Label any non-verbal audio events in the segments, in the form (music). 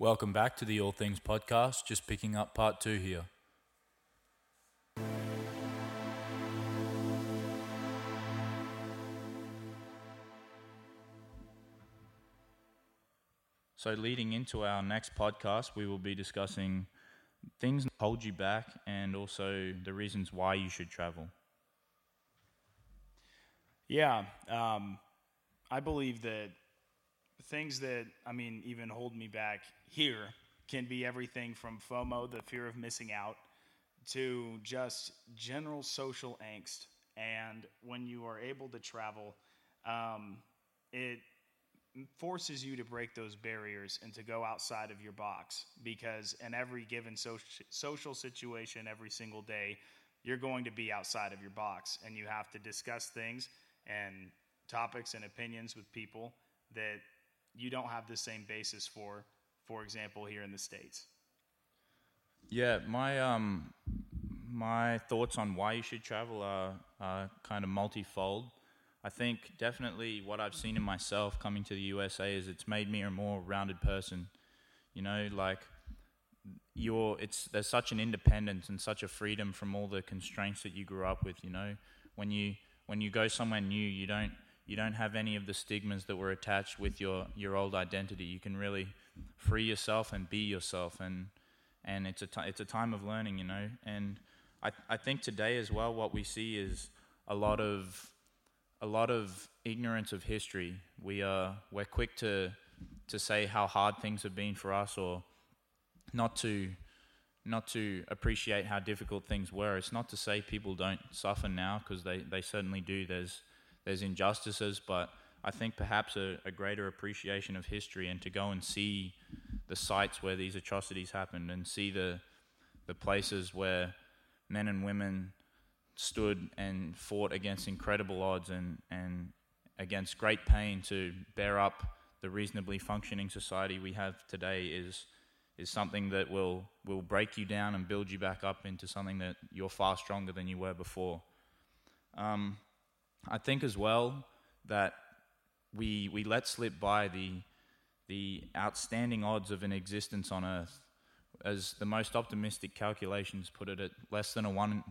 Welcome back to the All Things Podcast, just picking up part two here. So, leading into our next podcast, we will be discussing things that hold you back and also the reasons why you should travel. Yeah, um, I believe that things that, I mean, even hold me back here can be everything from FOMO, the fear of missing out, to just general social angst. And when you are able to travel, um, it forces you to break those barriers and to go outside of your box because in every given social social situation every single day you're going to be outside of your box and you have to discuss things and topics and opinions with people that you don't have the same basis for, for example, here in the States? Yeah, my um, my thoughts on why you should travel are, are kind of multifold. I think definitely what I've seen in myself coming to the USA is it's made me a more rounded person. You know, like you're it's there's such an independence and such a freedom from all the constraints that you grew up with. You know, when you when you go somewhere new, you don't you don't have any of the stigmas that were attached with your, your old identity. You can really free yourself and be yourself, and and it's a t- it's a time of learning, you know. And I I think today as well, what we see is a lot of a lot of ignorance of history. We are we're quick to to say how hard things have been for us, or not to not to appreciate how difficult things were. It's not to say people don't suffer now because they, they certainly do. There's there's injustices, but I think perhaps a, a, greater appreciation of history and to go and see the sites where these atrocities happened and see the the places where men and women stood and fought against incredible odds and, and against great pain to bear up the reasonably functioning society we have today is is something that will will break you down and build you back up into something that you're far stronger than you were before. Um, I think as well that we we let slip by the the outstanding odds of an existence on Earth, as the most optimistic calculations put it at less than a one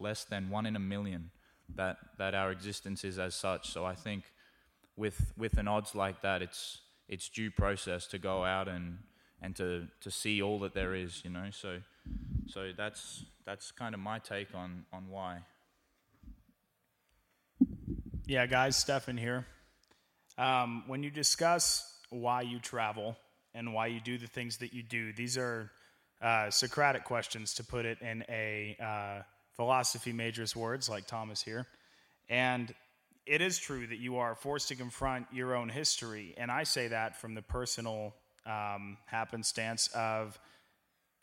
less than one in a million that that our existence is as such. So I think with with an odds like that, it's it's due process to go out and and to to see all that there is, you know. So so that's that's kind of my take on on why. Yeah, guys, Stefan here. Um, when you discuss why you travel and why you do the things that you do, these are uh, Socratic questions, to put it in a uh, philosophy major's words, like Thomas here. And it is true that you are forced to confront your own history. And I say that from the personal um, happenstance of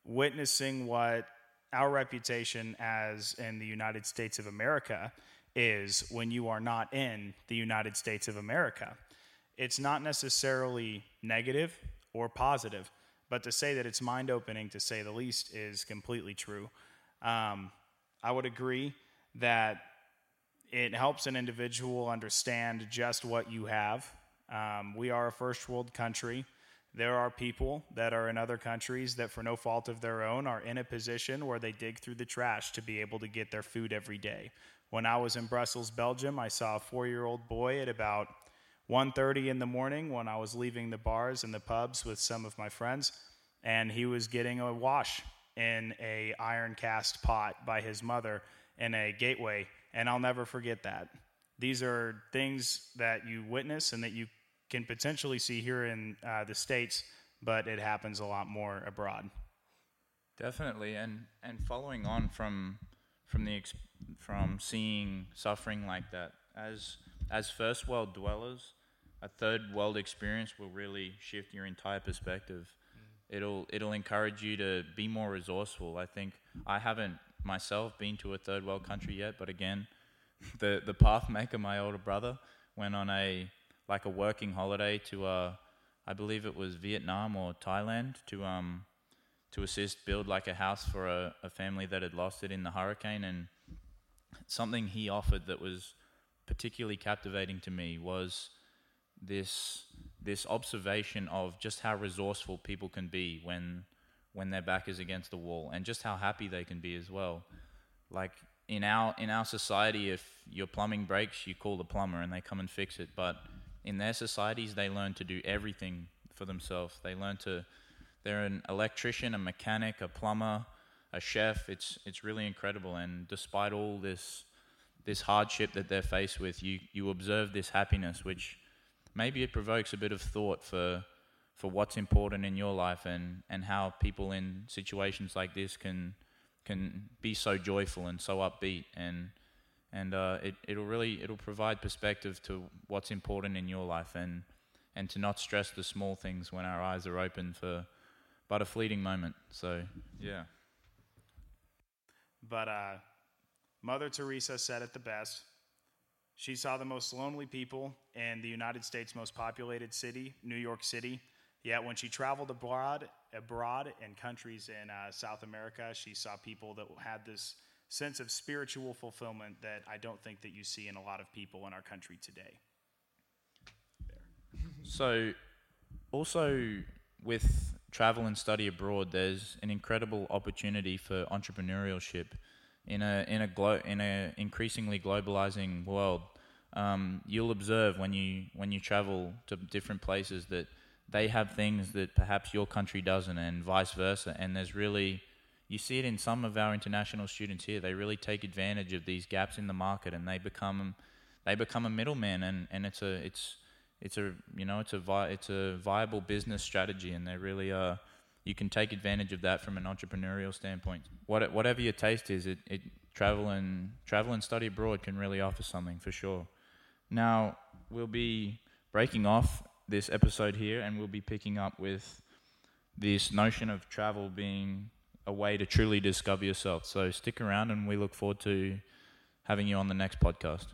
witnessing what our reputation as in the United States of America is when you are not in the United States of America. It's not necessarily negative or positive, but to say that it's mind opening, to say the least, is completely true. Um, I would agree that it helps an individual understand just what you have. Um, we are a first world country. There are people that are in other countries that, for no fault of their own, are in a position where they dig through the trash to be able to get their food every day. When I was in Brussels, Belgium, I saw a four-year-old boy at about 1:30 in the morning when I was leaving the bars and the pubs with some of my friends, and he was getting a wash in a iron cast pot by his mother in a gateway, and I'll never forget that. These are things that you witness and that you can potentially see here in uh, the states, but it happens a lot more abroad. Definitely, and and following on from from the from seeing suffering like that as as first world dwellers, a third world experience will really shift your entire perspective. Mm. It'll it'll encourage you to be more resourceful. I think I haven't myself been to a third world country yet, but again, (laughs) the the path maker, my older brother, went on a like a working holiday to uh, I believe it was Vietnam or Thailand to um to assist build like a house for a, a family that had lost it in the hurricane and something he offered that was particularly captivating to me was this this observation of just how resourceful people can be when when their back is against the wall, and just how happy they can be as well. Like in our in our society, if your plumbing breaks, you call the plumber and they come and fix it. But in their societies, they learn to do everything for themselves. They learn to they're an electrician, a mechanic, a plumber, a chef. It's it's really incredible. And despite all this this hardship that they're faced with, you you observe this happiness, which maybe it provokes a bit of thought for for what's important in your life and and how people in situations like this can can be so joyful and so upbeat and and uh, it it'll really it'll provide perspective to what's important in your life and and to not stress the small things when our eyes are open for but a fleeting moment. So yeah. But uh, Mother Teresa said it the best. She saw the most lonely people in the United States' most populated city, New York City. Yet when she traveled abroad, abroad in countries in uh, South America, she saw people that had this sense of spiritual fulfillment that I don't think that you see in a lot of people in our country today. So, also with travel and study abroad, there's an incredible opportunity for entrepreneurship in a in a glo- in a increasingly globalizing world. Um, you'll observe when you when you travel to different places that they have things that perhaps your country doesn't, and vice versa. And there's really you see it in some of our international students here. They really take advantage of these gaps in the market, and they become they become a middleman, and, and it's a it's it's a you know it's a vi- it's a viable business strategy, and they really are. You can take advantage of that from an entrepreneurial standpoint. What, whatever your taste is, it, it travel and travel and study abroad can really offer something for sure. Now we'll be breaking off this episode here, and we'll be picking up with this notion of travel being a way to truly discover yourself. So stick around, and we look forward to having you on the next podcast.